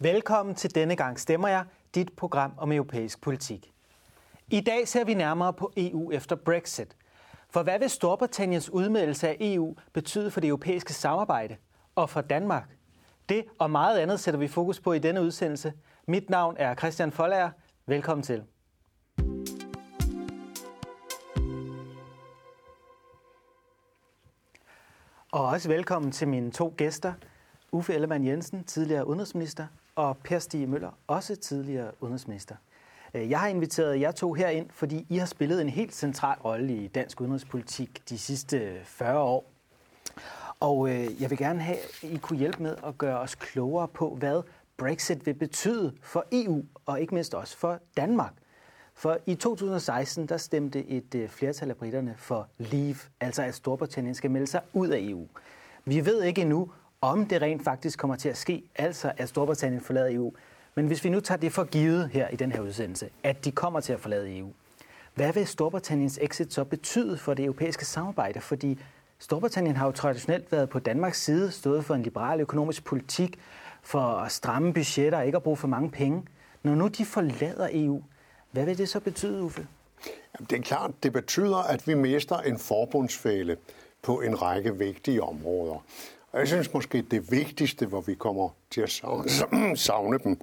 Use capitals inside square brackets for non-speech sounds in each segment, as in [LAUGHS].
Velkommen til Denne gang stemmer jeg, dit program om europæisk politik. I dag ser vi nærmere på EU efter Brexit. For hvad vil Storbritanniens udmeldelse af EU betyde for det europæiske samarbejde og for Danmark? Det og meget andet sætter vi fokus på i denne udsendelse. Mit navn er Christian Folager. Velkommen til. Og også velkommen til mine to gæster. Uffe Ellemann Jensen, tidligere udenrigsminister, og Per Stig Møller, også tidligere udenrigsminister. Øh, jeg har inviteret jer to herind, fordi I har spillet en helt central rolle i dansk udenrigspolitik de sidste øh, 40 år. Og øh, jeg vil gerne have, at I kunne hjælpe med at gøre os klogere på, hvad Brexit vil betyde for EU, og ikke mindst også for Danmark. For i 2016, der stemte et flertal af britterne for leave, altså at Storbritannien skal melde sig ud af EU. Vi ved ikke endnu, om det rent faktisk kommer til at ske, altså at Storbritannien forlader EU. Men hvis vi nu tager det for givet her i den her udsendelse, at de kommer til at forlade EU, hvad vil Storbritanniens exit så betyde for det europæiske samarbejde? Fordi Storbritannien har jo traditionelt været på Danmarks side, stået for en liberal økonomisk politik, for at stramme budgetter og ikke at bruge for mange penge. Når nu de forlader EU, hvad vil det så betyde, Uffe? Det er klart, det betyder, at vi mister en forbundsfælde på en række vigtige områder. Og jeg synes måske, det vigtigste, hvor vi kommer til at savne, [CLEARS THROAT] savne dem,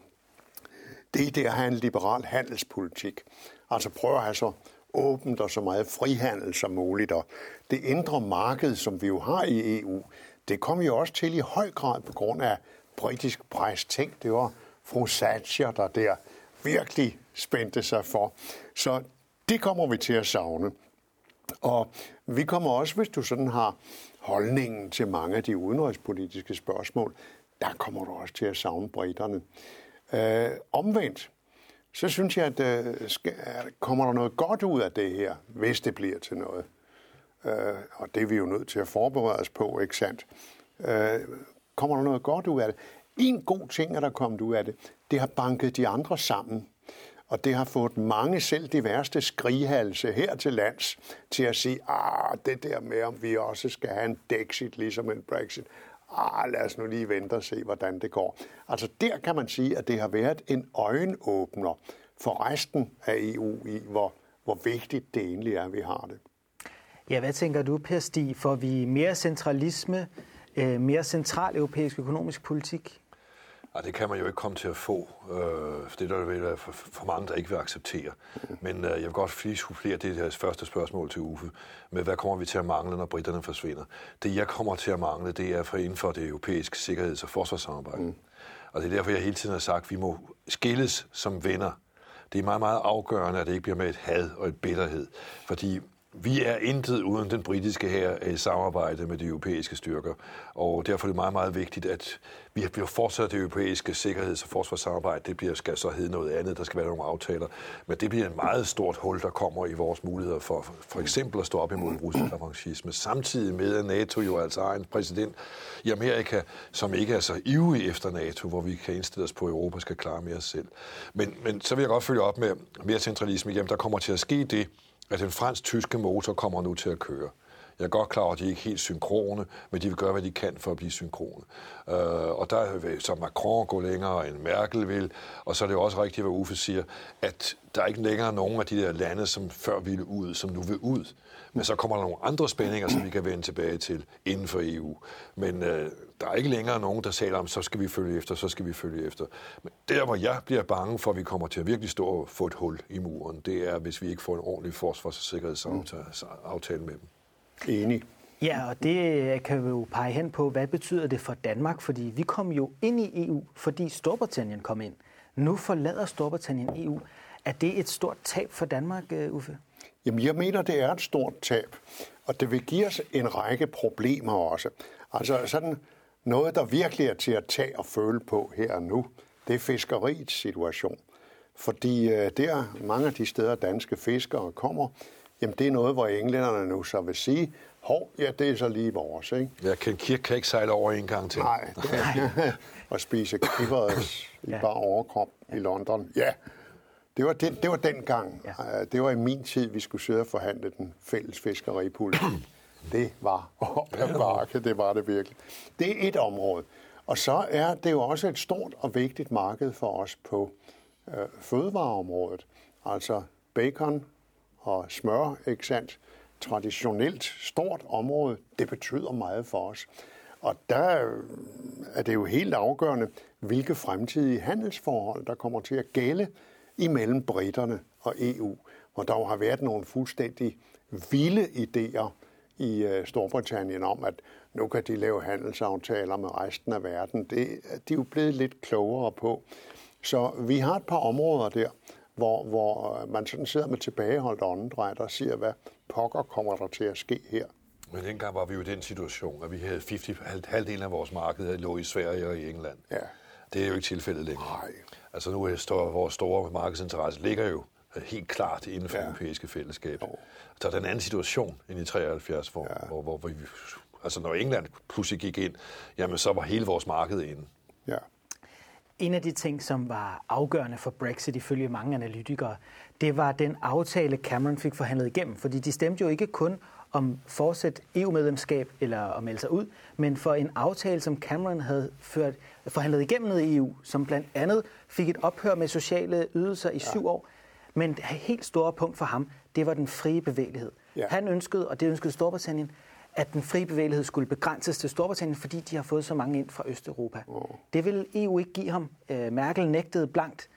det er det at have en liberal handelspolitik. Altså prøve at have så åbent og så meget frihandel som muligt. Og det indre marked, som vi jo har i EU, det kom jo også til i høj grad på grund af britisk pres. Tænk, det var fru Thatcher, der der virkelig spændte sig for. Så det kommer vi til at savne. Og vi kommer også, hvis du sådan har holdningen til mange af de udenrigspolitiske spørgsmål, der kommer du også til at savne britterne. Øh, omvendt, så synes jeg, at øh, skal, kommer der noget godt ud af det her, hvis det bliver til noget. Øh, og det er vi jo nødt til at forberede os på, ikke sandt? Øh, kommer der noget godt ud af det? En god ting er der kommet ud af det. Det har banket de andre sammen. Og det har fået mange, selv de værste skrighalse her til lands, til at sige, ah, det der med, om vi også skal have en Dexit, ligesom en Brexit, ah, lad os nu lige vente og se, hvordan det går. Altså der kan man sige, at det har været en øjenåbner for resten af EU i, hvor, hvor vigtigt det egentlig er, at vi har det. Ja, hvad tænker du, Per Stig? Får vi mere centralisme, øh, mere central europæisk økonomisk politik? Ja, det kan man jo ikke komme til at få. Øh, det er der vel for, for mange, der ikke vil acceptere. Men øh, jeg vil godt lige supplere det her første spørgsmål til Uffe med, hvad kommer vi til at mangle, når britterne forsvinder? Det, jeg kommer til at mangle, det er for inden for det europæiske sikkerheds- og forsvarssamarbejde. Mm. Og det er derfor, jeg hele tiden har sagt, at vi må skilles som venner. Det er meget, meget afgørende, at det ikke bliver med et had og et bitterhed. Fordi vi er intet uden den britiske her i øh, samarbejde med de europæiske styrker, og derfor er det meget, meget vigtigt, at vi bliver fortsat det europæiske sikkerheds- og forsvarssamarbejde. Det bliver, skal så hedde noget andet, der skal være nogle aftaler, men det bliver et meget stort hul, der kommer i vores muligheder for for eksempel at stå op imod russisk revanchisme, samtidig med at NATO jo altså har en præsident i Amerika, som ikke er så ivrig efter NATO, hvor vi kan indstille os på, at Europa skal klare mere selv. Men, men så vil jeg godt følge op med mere centralisme. Jamen, der kommer til at ske det, Altså, at den fransk-tyske motor kommer nu til at køre. Jeg er godt klar over, at de ikke er helt synkrone, men de vil gøre, hvad de kan for at blive synkrone. Øh, og der vil så Macron gå længere end Merkel vil, og så er det jo også rigtigt, hvad Uffe siger, at der er ikke længere nogen af de der lande, som før ville ud, som nu vil ud. Men så kommer der nogle andre spændinger, som vi kan vende tilbage til inden for EU. Men uh, der er ikke længere nogen, der taler om, så skal vi følge efter, så skal vi følge efter. Men der, hvor jeg bliver bange for, at vi kommer til at virkelig stå og få et hul i muren, det er, hvis vi ikke får en ordentlig forsvars- og sikkerhedsaftale med dem. Enig. Ja, og det kan vi jo pege hen på, hvad betyder det for Danmark? Fordi vi kom jo ind i EU, fordi Storbritannien kom ind. Nu forlader Storbritannien EU. Er det et stort tab for Danmark, øh, Uffe? Jamen, jeg mener, det er et stort tab. Og det vil give os en række problemer også. Altså sådan noget, der virkelig er til at tage og føle på her og nu, det er fiskeriets situation. Fordi øh, der mange af de steder, danske fiskere kommer, jamen det er noget, hvor englænderne nu så vil sige, hov, ja, det er så lige vores, ikke? Ja, Ken Kirk kan ikke sejle over en gang til. Nej, det er, [LAUGHS] og spise kippers i bare overkrop ja. i London. Ja, det var, den, det var den gang. Ja. Øh, det var i min tid, vi skulle sidde og forhandle den fælles fiskeripolitik. [CLEARS THROAT] det var op ad bakke, det var det virkelig. Det er et område. Og så er det jo også et stort og vigtigt marked for os på øh, fødevareområdet. Altså bacon og smør, ikke sandt? Traditionelt stort område, det betyder meget for os. Og der er det jo helt afgørende, hvilke fremtidige handelsforhold, der kommer til at gælde imellem britterne og EU, hvor der har været nogle fuldstændig vilde idéer i øh, Storbritannien om, at nu kan de lave handelsaftaler med resten af verden. Det, de er jo blevet lidt klogere på. Så vi har et par områder der, hvor, hvor øh, man sådan sidder med tilbageholdt åndedræt og siger, hvad pokker kommer der til at ske her. Men dengang var vi jo i den situation, at vi havde 50, halvdelen af vores marked lå i Sverige og i England. Ja. Det er jo ikke tilfældet længere. Nej. Altså nu er store, vores store markedsinteresse ligger jo helt klart inden for ja. europæiske fællesskab. Oh. Så er der en anden situation end i 73, hvor, ja. hvor, hvor, hvor vi, altså når England pludselig gik ind, jamen så var hele vores marked inde. Ja. En af de ting, som var afgørende for Brexit ifølge mange analytikere, det var den aftale, Cameron fik forhandlet igennem. Fordi de stemte jo ikke kun om fortsat EU-medlemskab eller at melde sig ud, men for en aftale, som Cameron havde ført, forhandlet igennem ned i EU, som blandt andet fik et ophør med sociale ydelser i syv år. Men det helt store punkt for ham, det var den frie bevægelighed. Ja. Han ønskede, og det ønskede Storbritannien, at den frie bevægelighed skulle begrænses til Storbritannien, fordi de har fået så mange ind fra Østeuropa. Oh. Det vil EU ikke give ham. Øh, Merkel nægtede blankt.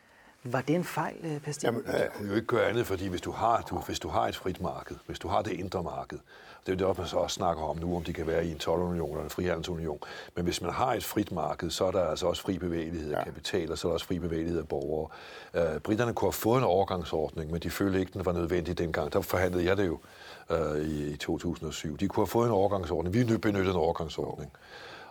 Var det en fejl, øh, Pesti? Jamen, det kunne jo ikke gøre andet, fordi hvis du, har, du, hvis du har et frit marked, hvis du har det indre marked, det er jo det, man så også snakker om nu, om de kan være i en 12-union eller en frihandelsunion. Men hvis man har et frit marked, så er der altså også fri bevægelighed af ja. kapital, og så er der også fri bevægelighed af borgere. Uh, britterne kunne have fået en overgangsordning, men de følte ikke, den var nødvendig dengang. Der forhandlede jeg det jo uh, i, i 2007. De kunne have fået en overgangsordning. Vi benyttede en overgangsordning.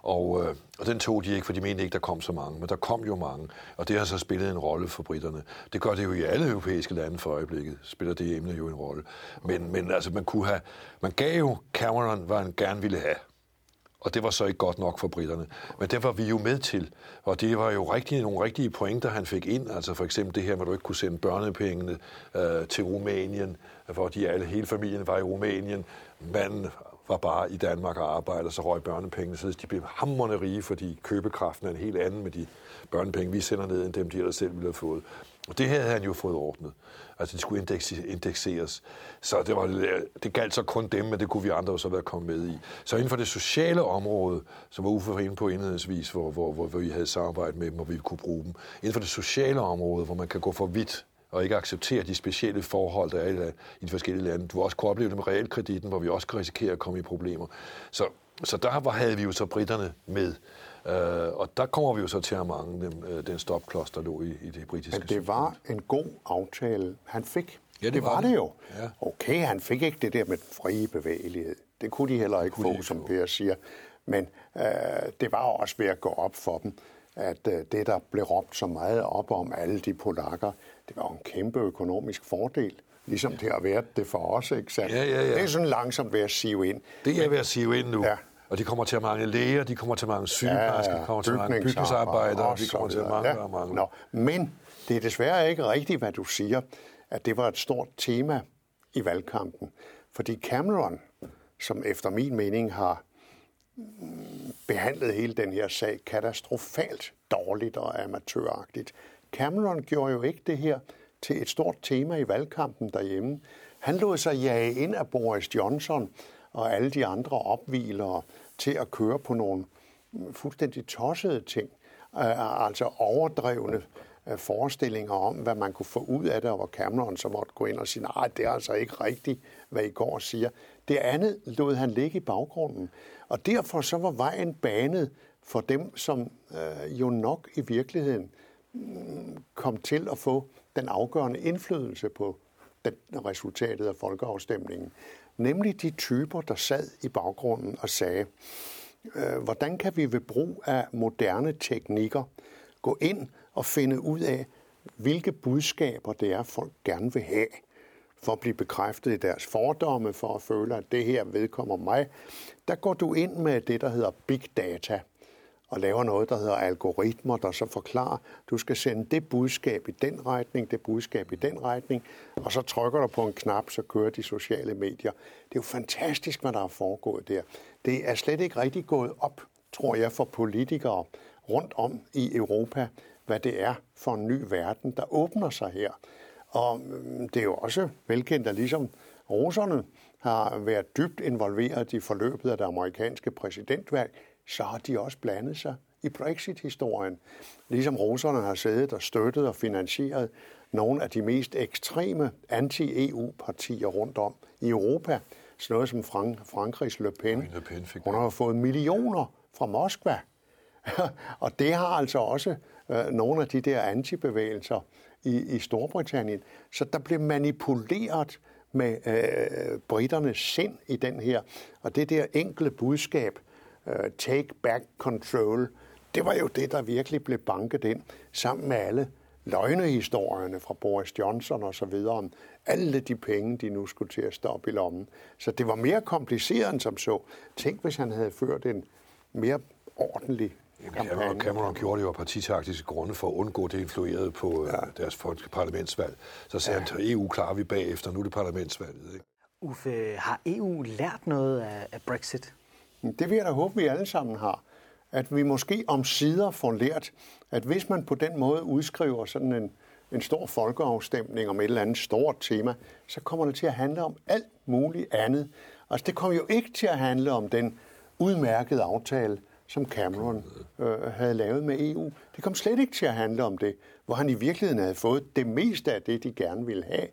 Og, øh, og den tog de ikke, for de mente ikke, der kom så mange. Men der kom jo mange, og det har så spillet en rolle for britterne. Det gør det jo i alle europæiske lande for øjeblikket, spiller det emne jo en rolle. Men, men altså, man kunne have, man gav jo Cameron, hvad han gerne ville have. Og det var så ikke godt nok for britterne. Men det var vi jo med til. Og det var jo rigtig, nogle rigtige pointer, han fik ind. Altså for eksempel det her, hvor du ikke kunne sende børnepengene øh, til Rumænien, hvor de alle, hele familien var i Rumænien. Manden var bare i Danmark og arbejdede, så røg børnepengene, så de blev hammerne rige, fordi købekraften er en helt anden med de børnepenge, vi sender ned, end dem, de ellers selv ville have fået. Og det her havde han jo fået ordnet. Altså, det skulle indekseres. Så det, var, det galt så kun dem, men det kunne vi andre også være kommet med i. Så inden for det sociale område, som var Uffe inde på indledningsvis, hvor, hvor, hvor, hvor vi havde samarbejdet med dem, og vi kunne bruge dem. Inden for det sociale område, hvor man kan gå for vidt og ikke acceptere de specielle forhold, der er i de forskellige lande. Du har også kunne opleve det med realkreditten, hvor vi også kan risikere at komme i problemer. Så, så der havde vi jo så britterne med. Uh, og der kommer vi jo så til at mangle dem, uh, den stopklods, der lå i, i det britiske Men det var en god aftale, han fik. Ja, det, det var var det. jo. Ja. Okay, han fik ikke det der med frie bevægelighed. Det kunne de heller ikke kunne få, ikke som få. Per siger. Men uh, det var også ved at gå op for dem, at uh, det, der blev råbt så meget op om alle de polakker, det var en kæmpe økonomisk fordel. Ligesom det har været det for os, ikke sandt? Ja, ja, ja. Det er sådan langsomt ved at sive ind. Det er ved at sige ind nu. Ja. Og de kommer til at mangle læger, de kommer til at mangle sygeplejersker, de kommer til at mangle bygningsarbejdere, de kommer til at mangle og mangle. Nå, men det er desværre ikke rigtigt, hvad du siger, at det var et stort tema i valgkampen. Fordi Cameron, som efter min mening har behandlede hele den her sag katastrofalt dårligt og amatøragtigt. Cameron gjorde jo ikke det her til et stort tema i valgkampen derhjemme. Han lod sig jage ind af Boris Johnson og alle de andre opvilere til at køre på nogle fuldstændig tossede ting. Øh, altså overdrevne Øh, forestillinger om, hvad man kunne få ud af det, og hvor Cameron så måtte gå ind og sige, nej, det er altså ikke rigtigt, hvad I går og siger. Det andet lod han ligge i baggrunden. Og derfor så var vejen banet for dem, som øh, jo nok i virkeligheden mm, kom til at få den afgørende indflydelse på den, resultatet af folkeafstemningen. Nemlig de typer, der sad i baggrunden og sagde, øh, hvordan kan vi ved brug af moderne teknikker gå ind og finde ud af, hvilke budskaber det er, folk gerne vil have, for at blive bekræftet i deres fordomme, for at føle, at det her vedkommer mig. Der går du ind med det, der hedder big data, og laver noget, der hedder algoritmer, der så forklarer, du skal sende det budskab i den retning, det budskab i den retning, og så trykker du på en knap, så kører de sociale medier. Det er jo fantastisk, hvad der er foregået der. Det er slet ikke rigtig gået op tror jeg, for politikere rundt om i Europa, hvad det er for en ny verden, der åbner sig her. Og mm, det er jo også velkendt, at ligesom russerne har været dybt involveret i forløbet af det amerikanske præsidentvalg, så har de også blandet sig i Brexit-historien. Ligesom russerne har siddet og støttet og finansieret nogle af de mest ekstreme anti-EU-partier rundt om i Europa. Sådan noget som Frank- Frankrigs Le Pen. Le Pen fik Hun har fået millioner fra Moskva. [LAUGHS] og det har altså også øh, nogle af de der antibevægelser i, i Storbritannien. Så der blev manipuleret med øh, britternes sind i den her. Og det der enkle budskab, øh, take back control, det var jo det, der virkelig blev banket ind, sammen med alle løgnehistorierne fra Boris Johnson og så videre, om alle de penge, de nu skulle til at stoppe i lommen. Så det var mere kompliceret end som så. Tænk, hvis han havde ført en mere ordentlig Cameron, Cameron gjorde det jo af partitaktiske grunde for at undgå det influerede på øh, ja. deres parlamentsvalg. Så sagde ja. han, EU klarer vi bagefter, nu er det parlamentsvalget. Ikke? Uffe, har EU lært noget af, af Brexit? Det vil jeg da håbe, vi alle sammen har. At vi måske om sider får lært, at hvis man på den måde udskriver sådan en, en stor folkeafstemning om et eller andet stort tema, så kommer det til at handle om alt muligt andet. Altså det kommer jo ikke til at handle om den udmærkede aftale, som Cameron øh, havde lavet med EU. Det kom slet ikke til at handle om det, hvor han i virkeligheden havde fået det meste af det, de gerne ville have.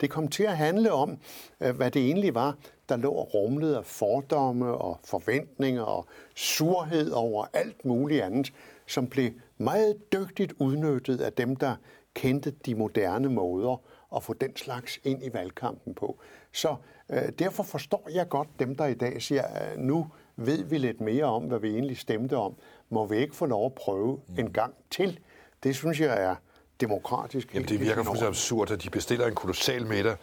Det kom til at handle om, øh, hvad det egentlig var, der lå rumlet af fordomme og forventninger og surhed over alt muligt andet, som blev meget dygtigt udnyttet af dem, der kendte de moderne måder at få den slags ind i valgkampen på. Så øh, derfor forstår jeg godt dem, der i dag siger, at nu ved vi lidt mere om, hvad vi egentlig stemte om. Må vi ikke få lov at prøve en gang til? Det synes jeg er demokratisk. Jamen, det virker fuldstændig absurd, at de bestiller en kolossal middag,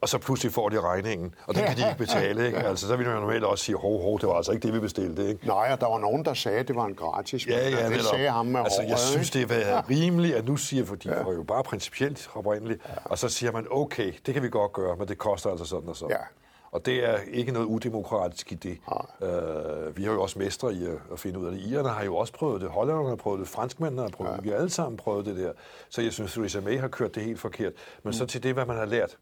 og så pludselig får de regningen, og den kan de ikke betale. Ikke? Altså, så vil man normalt også sige, hov, hov, det var altså ikke det, vi bestilte. Ikke? Nej, og der var nogen, der sagde, at det var en gratis. Ja, ja, det sagde ham med altså, håret, jeg synes, det er ja. rimeligt, at nu siger, for de ja. jo bare principielt oprindeligt, ja. og så siger man, okay, det kan vi godt gøre, men det koster altså sådan og sådan. Ja. Og det er ikke noget udemokratisk i det. Ja. Øh, vi har jo også mestre i at finde ud af det. Irerne har jo også prøvet det, hollænderne har prøvet det, franskmændene har prøvet ja. det, vi har alle sammen prøvet det der. Så jeg synes, Theresa May har kørt det helt forkert. Men mm. så til det, hvad man har lært.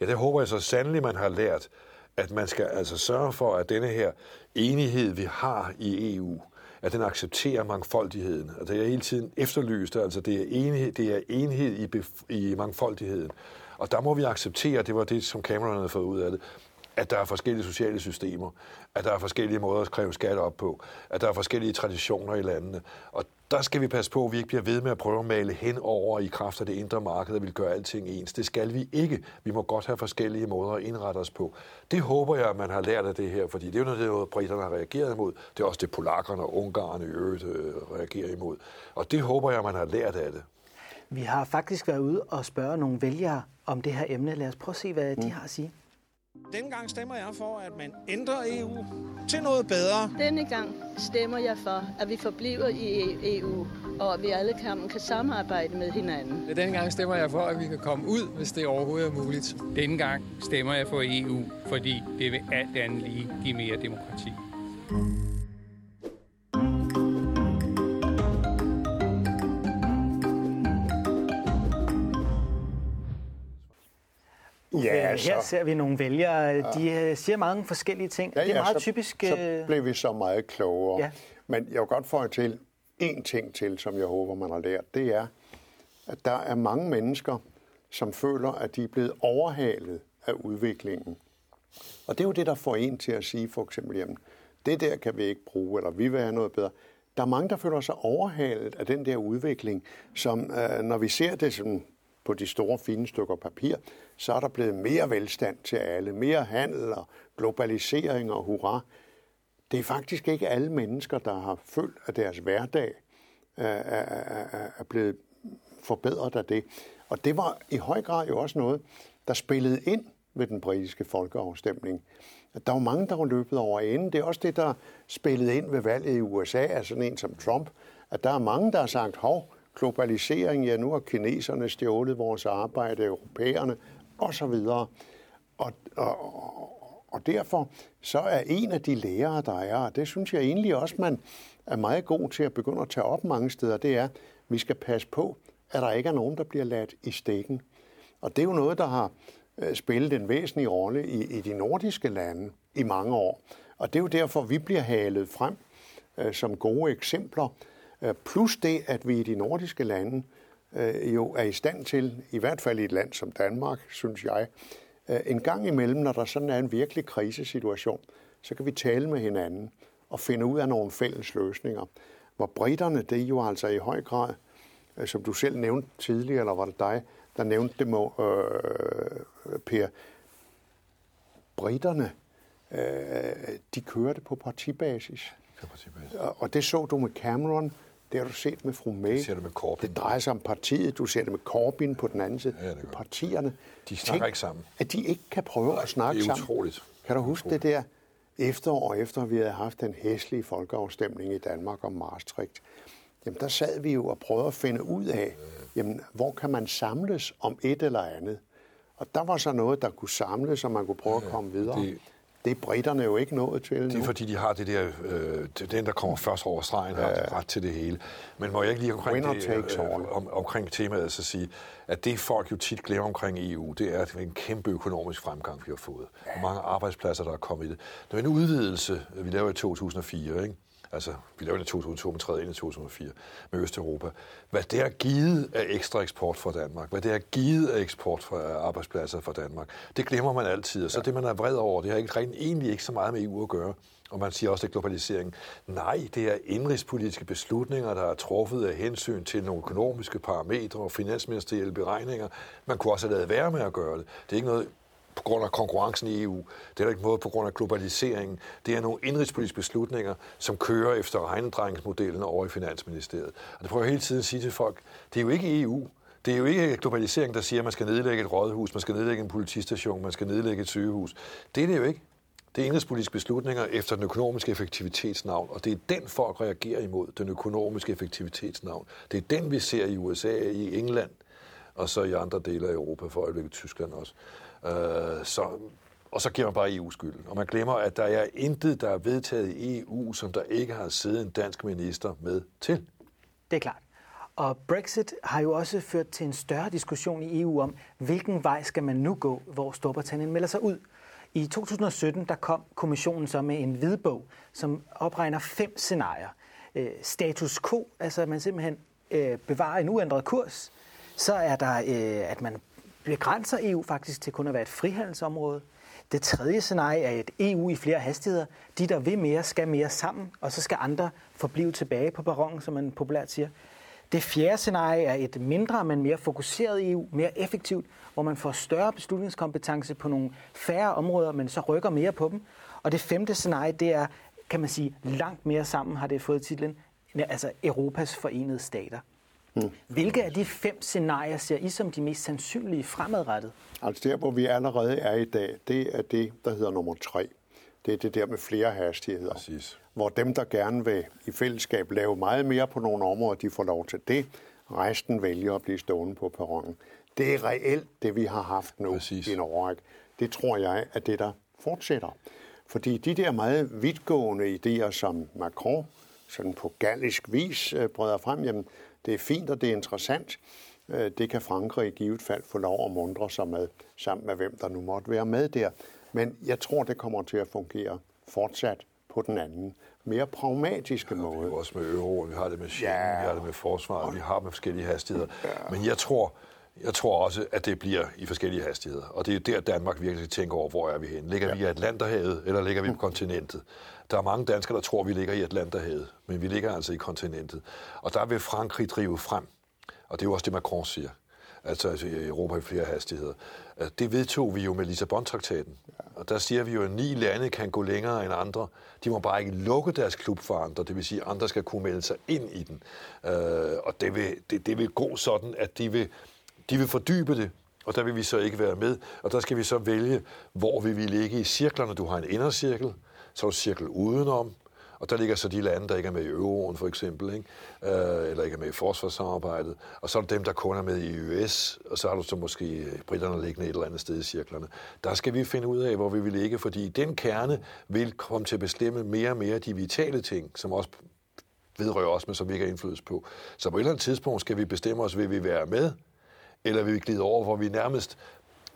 Ja, det håber jeg så sandelig, man har lært, at man skal altså sørge for, at denne her enighed, vi har i EU, at den accepterer mangfoldigheden. Og det er hele tiden efterlyst, altså det er enhed, det er enhed i, i mangfoldigheden. Og der må vi acceptere, det var det, som Cameron havde fået ud af det, at der er forskellige sociale systemer, at der er forskellige måder at kræve skat op på, at der er forskellige traditioner i landene. Og der skal vi passe på, at vi ikke bliver ved med at prøve at male hen over i kraft af det indre marked, og vil gøre alting ens. Det skal vi ikke. Vi må godt have forskellige måder at indrette os på. Det håber jeg, at man har lært af det her, fordi det er jo noget, det, britterne har reageret imod. Det er også det, polakkerne og ungarerne i øvrigt øh, reagerer imod. Og det håber jeg, at man har lært af det. Vi har faktisk været ude og spørge nogle vælgere om det her emne. Lad os prøve at se, hvad mm. de har at sige. Denne gang stemmer jeg for, at man ændrer EU til noget bedre. Denne gang stemmer jeg for, at vi forbliver i EU, og at vi alle sammen kan samarbejde med hinanden. Denne gang stemmer jeg for, at vi kan komme ud, hvis det overhovedet er muligt. Denne gang stemmer jeg for EU, fordi det vil alt andet lige give mere demokrati. Ja, altså, her ser vi nogle vælgere, de øh, siger mange forskellige ting. Ja, ja, det er meget så, typisk... Så øh, blev vi så meget klogere. Ja. Men jeg vil godt få til en ting til, som jeg håber, man har lært. Det er, at der er mange mennesker, som føler, at de er blevet overhalet af udviklingen. Og det er jo det, der får en til at sige for eksempel, jamen, det der kan vi ikke bruge, eller vi vil have noget bedre. Der er mange, der føler sig overhalet af den der udvikling, som øh, når vi ser det som på de store fine stykker papir, så er der blevet mere velstand til alle, mere handel og globalisering og hurra. Det er faktisk ikke alle mennesker, der har følt, at deres hverdag øh, er blevet forbedret af det. Og det var i høj grad jo også noget, der spillede ind ved den britiske folkeafstemning. At der var mange, der var løbet over enden. Det er også det, der spillede ind ved valget i USA af sådan en som Trump. At der er mange, der har sagt, hov, globalisering, ja nu har kineserne stjålet vores arbejde, europæerne osv. Og, og, Og derfor så er en af de lærere, der er, og det synes jeg egentlig også, man er meget god til at begynde at tage op mange steder, det er, at vi skal passe på, at der ikke er nogen, der bliver ladt i stikken. Og det er jo noget, der har øh, spillet en væsentlig rolle i, i de nordiske lande i mange år. Og det er jo derfor, vi bliver halet frem øh, som gode eksempler. Øh, plus det, at vi i de nordiske lande øh, jo er i stand til, i hvert fald i et land som Danmark, synes jeg, øh, en gang imellem, når der sådan er en virkelig krisesituation, så kan vi tale med hinanden og finde ud af nogle fælles løsninger. Hvor britterne, det er jo altså i høj grad, som du selv nævnte tidligere, eller var det dig, der nævnte det, må, øh, Per, britterne, øh, de kørte på partibasis. Og det så du med Cameron, det har du set med fru May. Det ser du med Corbyn. Det drejer sig om partiet, du ser det med Corbyn på den anden side. Ja, det. Partierne. De snakker Tænk, ikke sammen. At de ikke kan prøve at snakke det er sammen. utroligt. Kan du huske det der efterår efter, vi havde haft den hæslige folkeafstemning i Danmark om Maastricht? Jamen, der sad vi jo og prøvede at finde ud af, jamen, hvor kan man samles om et eller andet? Og der var så noget, der kunne samles, så man kunne prøve at komme videre. det- Det er britterne jo ikke nået til Det er nu. fordi, de har det der, øh, den, der kommer først over stregen, har ret til det hele. Men må jeg ikke lige omkring, det, øh, om, omkring temaet så sige, at det folk jo tit glemmer omkring EU, det er at det er en kæmpe økonomisk fremgang, vi har fået. Hvor mange arbejdspladser, der er kommet i det. Det er en udvidelse, vi lavede i 2004, ikke? Altså, vi lavede i 2002, men træde ind i 2004 med Østeuropa. Hvad det har givet af ekstra eksport fra Danmark, hvad det har givet af eksport fra arbejdspladser fra Danmark, det glemmer man altid. Og så det, man er vred over, det har ikke, rent, egentlig ikke så meget med EU at gøre. Og man siger også, at det er globalisering. Nej, det er indrigspolitiske beslutninger, der er truffet af hensyn til nogle økonomiske parametre og finansministerielle beregninger. Man kunne også have lavet være med at gøre det. Det er ikke noget på grund af konkurrencen i EU. Det er ikke måde på grund af globaliseringen. Det er nogle indrigspolitiske beslutninger, som kører efter regnedrejningsmodellen over i Finansministeriet. Og det prøver jeg hele tiden at sige til folk, det er jo ikke EU. Det er jo ikke globalisering, der siger, at man skal nedlægge et rådhus, man skal nedlægge en politistation, man skal nedlægge et sygehus. Det er det jo ikke. Det er indrigspolitiske beslutninger efter den økonomiske effektivitetsnavn, og det er den, folk reagerer imod, den økonomiske effektivitetsnavn. Det er den, vi ser i USA, i England, og så i andre dele af Europa, for øjeblikket Tyskland også. Øh, så, og så giver man bare EU skylden. Og man glemmer, at der er intet, der er vedtaget i EU, som der ikke har siddet en dansk minister med til. Det er klart. Og Brexit har jo også ført til en større diskussion i EU om, hvilken vej skal man nu gå, hvor Storbritannien melder sig ud. I 2017 der kom kommissionen så med en hvidbog, som opregner fem scenarier. Øh, status quo, altså at man simpelthen øh, bevarer en uændret kurs. Så er der, øh, at man begrænser EU faktisk til kun at være et frihandelsområde. Det tredje scenarie er et EU i flere hastigheder. De, der vil mere, skal mere sammen, og så skal andre forblive tilbage på perronen, som man populært siger. Det fjerde scenarie er et mindre, men mere fokuseret EU, mere effektivt, hvor man får større beslutningskompetence på nogle færre områder, men så rykker mere på dem. Og det femte scenarie, det er, kan man sige, langt mere sammen har det fået titlen, altså Europas forenede stater. Hvilke af de fem scenarier ser I som de mest sandsynlige fremadrettet? Altså der, hvor vi allerede er i dag, det er det, der hedder nummer tre. Det er det der med flere hastigheder. Præcis. Hvor dem, der gerne vil i fællesskab lave meget mere på nogle områder, de får lov til det. Resten vælger at blive stående på perronen. Det er reelt det, vi har haft nu Præcis. i en overrække. Det tror jeg er det, der fortsætter. Fordi de der meget vidtgående idéer, som Macron sådan på gallisk vis øh, breder frem, jamen, det er fint og det er interessant. Øh, Det kan Frankrig i givet fald få lov at mundre sig med, sammen med hvem der nu måtte være med der. Men jeg tror, det kommer til at fungere fortsat på den anden, mere pragmatiske Vi har måde. jo også med euro, vi har det med Schengen, Ja. ja. vi har det med forsvaret, vi har med forskellige hastigheder. Ja. Men jeg tror, jeg tror også, at det bliver i forskellige hastigheder. Og det er der, Danmark virkelig tænker over, hvor er vi henne. Ligger ja. vi i Atlanterhavet, eller ligger vi på kontinentet? Der er mange danskere, der tror, at vi ligger i Atlanterhavet, men vi ligger altså i kontinentet. Og der vil Frankrig drive frem. Og det er jo også det, Macron siger. Altså, altså Europa i flere hastigheder. Øh, Det vedtog vi jo med Lissabon-traktaten. Og der siger vi jo, at ni lande kan gå længere end andre. De må bare ikke lukke deres klub for andre. Det vil sige, at andre skal kunne melde sig ind i den. Øh, og det vil, det, det vil gå sådan, at de vil, de vil fordybe det. Og der vil vi så ikke være med. Og der skal vi så vælge, hvor vi vil ligge i cirklerne. Du har en indercirkel, så er du cirkel udenom, og der ligger så de lande, der ikke er med i euroen, for eksempel, ikke? Øh, eller ikke er med i forsvarssamarbejdet. Og så er der dem, der kun er med i US, og så har du så måske britterne liggende et eller andet sted i cirklerne. Der skal vi finde ud af, hvor vi vil ligge, fordi den kerne vil komme til at bestemme mere og mere de vitale ting, som også vedrører os, men som vi ikke har indflydelse på. Så på et eller andet tidspunkt skal vi bestemme os, vil vi være med, eller vil vi glide over, hvor vi nærmest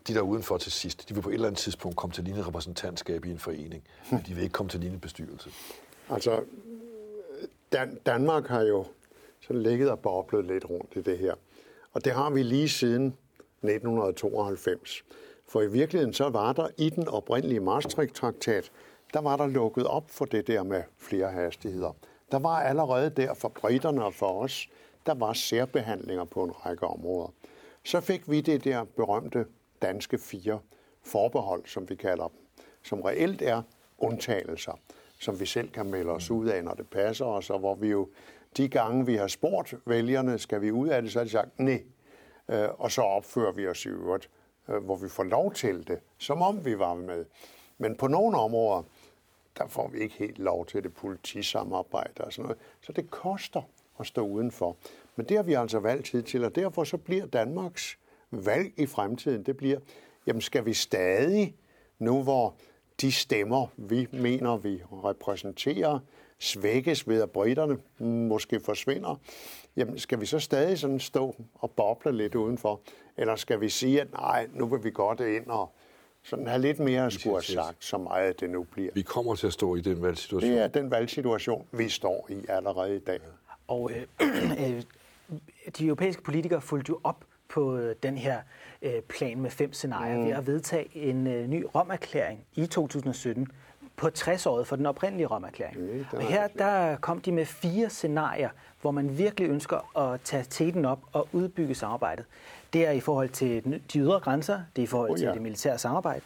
de der udenfor til sidst, de vil på et eller andet tidspunkt komme til lignende repræsentantskab i en forening, men de vil ikke komme til lignende bestyrelse. Altså, Dan- Danmark har jo så ligget og boblet lidt rundt i det her. Og det har vi lige siden 1992. For i virkeligheden så var der i den oprindelige Maastricht-traktat, der var der lukket op for det der med flere hastigheder. Der var allerede der for britterne og for os, der var særbehandlinger på en række områder. Så fik vi det der berømte danske fire forbehold, som vi kalder dem, som reelt er undtagelser, som vi selv kan melde os ud af, når det passer os, og hvor vi jo de gange, vi har spurgt vælgerne, skal vi ud af det, så har de sagt nej. Øh, og så opfører vi os i øvrigt, øh, hvor vi får lov til det, som om vi var med. Men på nogle områder, der får vi ikke helt lov til det politisamarbejde og sådan noget. Så det koster at stå udenfor. Men det har vi altså valgt tid til, og derfor så bliver Danmarks valg i fremtiden, det bliver, jamen skal vi stadig, nu hvor de stemmer, vi mener, vi repræsenterer, svækkes ved, at britterne måske forsvinder, jamen skal vi så stadig sådan stå og boble lidt udenfor? Eller skal vi sige, at nej, nu vil vi godt ind og sådan have lidt mere at skulle have sagt, så meget det nu bliver. Vi kommer til at stå i den valgsituation. Det er den valgsituation, vi står i allerede i dag. Og øh, [CLEARS THROAT] øh, de europæiske politikere fulgte jo op på øh, den her øh, plan med fem scenarier mm. ved at vedtage en øh, ny Rom-erklæring i 2017 på 60-året for den oprindelige Rom-erklæring. Og her der kom de med fire scenarier, hvor man virkelig ønsker at tage teten op og udbygge samarbejdet. Det er i forhold til de ydre grænser, det er i forhold oh, ja. til det militære samarbejde,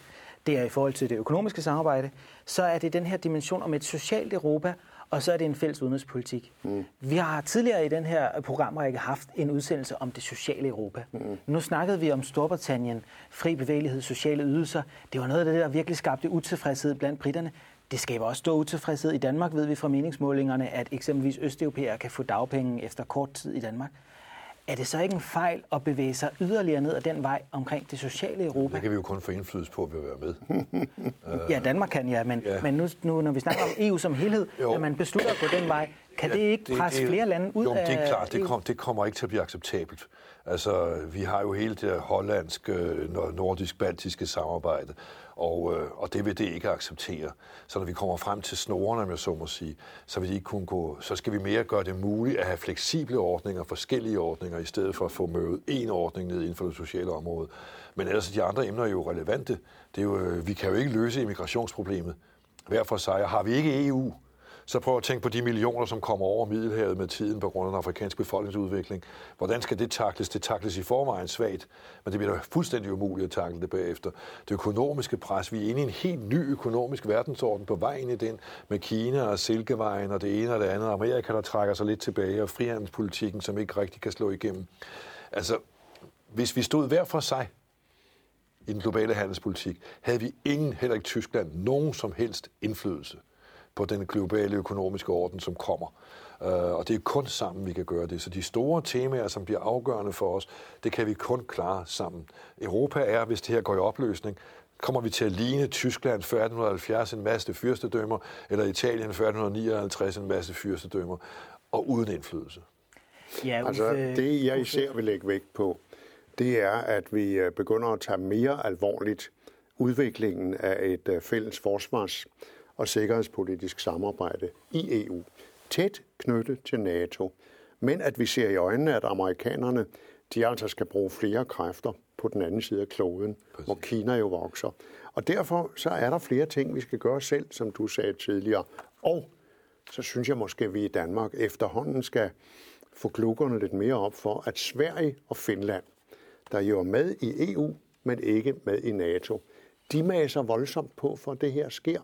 det er i forhold til det økonomiske samarbejde, så er det den her dimension om et socialt Europa, og så er det en fælles udenrigspolitik. Mm. Vi har tidligere i den her programrække haft en udsendelse om det sociale Europa. Mm. Nu snakkede vi om Storbritannien, fri bevægelighed, sociale ydelser. Det var noget af det, der virkelig skabte utilfredshed blandt britterne. Det skaber også stor utilfredshed. I Danmark ved vi fra meningsmålingerne, at eksempelvis østeuropæere kan få dagpenge efter kort tid i Danmark. Er det så ikke en fejl at bevæge sig yderligere ned ad den vej omkring det sociale Europa? Det kan vi jo kun få indflydelse på at være med. [LAUGHS] ja, Danmark kan, ja, men, ja. men nu, nu, når vi snakker om EU som helhed, jo. at man beslutter at gå den vej, kan ja, det ikke presse det, det, flere lande ud jo, af det er klart, det, kom, det kommer ikke til at blive acceptabelt. Altså, vi har jo hele det hollandske, nordisk-baltiske samarbejde, og, øh, og det vil det ikke acceptere. Så når vi kommer frem til snorene, om jeg så må sige, så vil de ikke kunne gå, så skal vi mere gøre det muligt at have fleksible ordninger, forskellige ordninger, i stedet for at få mødet en ordning ned inden for det sociale område. Men ellers er de andre emner jo relevante. Det er jo, øh, vi kan jo ikke løse immigrationsproblemet hver for sig. Har vi ikke EU, så prøv at tænke på de millioner, som kommer over Middelhavet med tiden på grund af den afrikanske befolkningsudvikling. Hvordan skal det takles? Det takles i forvejen svagt, men det bliver da fuldstændig umuligt at takle det bagefter. Det økonomiske pres, vi er inde i en helt ny økonomisk verdensorden på vej ind i den, med Kina og Silkevejen og det ene og det andet. Amerika, der trækker sig lidt tilbage, og frihandelspolitikken, som ikke rigtig kan slå igennem. Altså, hvis vi stod hver for sig, i den globale handelspolitik, havde vi ingen, heller ikke Tyskland, nogen som helst indflydelse på den globale økonomiske orden, som kommer. Uh, og det er kun sammen, vi kan gøre det. Så de store temaer, som bliver afgørende for os, det kan vi kun klare sammen. Europa er, hvis det her går i opløsning, kommer vi til at ligne Tyskland før 1870 en masse fyrstedømmer, eller Italien før 1859 en masse fyrstedømmer, og uden indflydelse. Ja, altså, det jeg især vil lægge vægt på, det er, at vi øh, begynder at tage mere alvorligt udviklingen af et øh, fælles forsvars- og sikkerhedspolitisk samarbejde i EU, tæt knyttet til NATO, men at vi ser i øjnene, at amerikanerne de altså skal bruge flere kræfter på den anden side af kloden, Præcis. hvor Kina jo vokser. Og derfor så er der flere ting, vi skal gøre selv, som du sagde tidligere. Og så synes jeg måske, at vi i Danmark efterhånden skal få klukkerne lidt mere op for, at Sverige og Finland, der jo er med i EU, men ikke med i NATO, de maser voldsomt på, for det her sker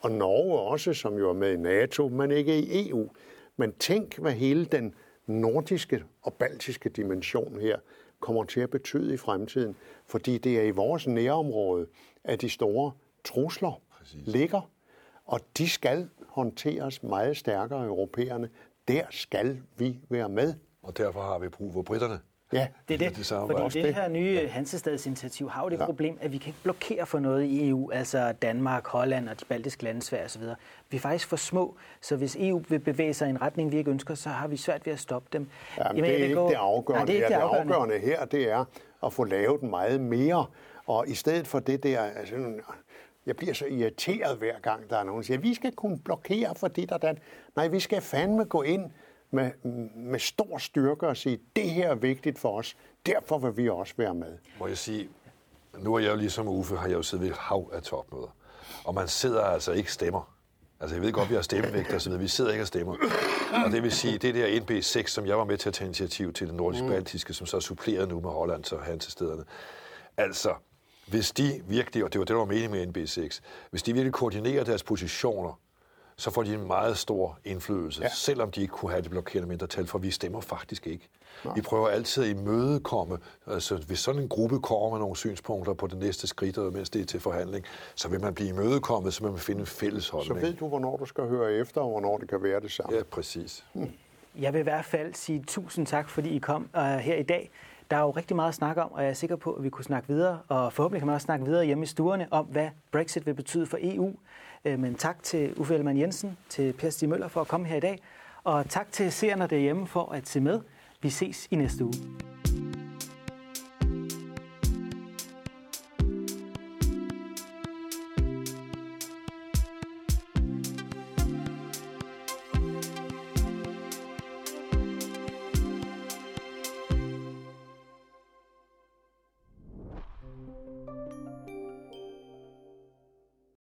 og Norge også, som jo er med i NATO, men ikke i EU. Men tænk, hvad hele den nordiske og baltiske dimension her kommer til at betyde i fremtiden, fordi det er i vores nærområde, at de store trusler Præcis. ligger, og de skal håndteres meget stærkere europæerne. Der skal vi være med. Og derfor har vi brug for britterne. Ja, Det er det, Det fordi Også det det. her nye Hansestadsinitiativ har jo det ja. problem, at vi kan ikke blokere for noget i EU, altså Danmark, Holland og de baltiske lande, Sverige osv. Vi er faktisk for små, så hvis EU vil bevæge sig i en retning, vi ikke ønsker, så har vi svært ved at stoppe dem. Jamen, Jamen, det er ikke gå- det afgørende. Nej, det er ikke det afgørende. det afgørende her, det er at få lavet meget mere. Og i stedet for det der, altså, jeg bliver så irriteret hver gang, der er nogen, der siger, vi skal kunne blokere for det og dat. Nej, vi skal fandme gå ind med, med stor styrke og sige, det her er vigtigt for os. Derfor vil vi også være med. Må jeg sige, nu er jeg jo ligesom Uffe, har jeg jo siddet ved et hav af topmøder. Og man sidder altså ikke stemmer. Altså, jeg ved godt, vi har stemmevægt og så videre. Vi sidder ikke og stemmer. Og det vil sige, det der NB6, som jeg var med til at tage initiativ til, det nordisk-baltiske, som så er suppleret nu med Holland og Hansestederne. Altså, hvis de virkelig, og det var det, der var meningen med NB6, hvis de virkelig koordinerer deres positioner, så får de en meget stor indflydelse, ja. selvom de ikke kunne have det blokerende mindretal, for vi stemmer faktisk ikke. Nej. Vi prøver altid at imødekomme, altså hvis sådan en gruppe kommer med nogle synspunkter på det næste skridt, og mens det er til forhandling, så vil man blive imødekommet, så vil man finde en fælles Så holdning. ved du, hvornår du skal høre efter, og hvornår det kan være det samme. Ja, præcis. Jeg vil i hvert fald sige tusind tak, fordi I kom uh, her i dag. Der er jo rigtig meget at snakke om, og jeg er sikker på, at vi kunne snakke videre, og forhåbentlig kan man også snakke videre hjemme i stuerne om, hvad Brexit vil betyde for EU. Øh, Men tak til Uffe Ellemann Jensen, til Per Stig Møller for at komme her i dag, og tak til seerne derhjemme for at se med. Vi ses i næste uge.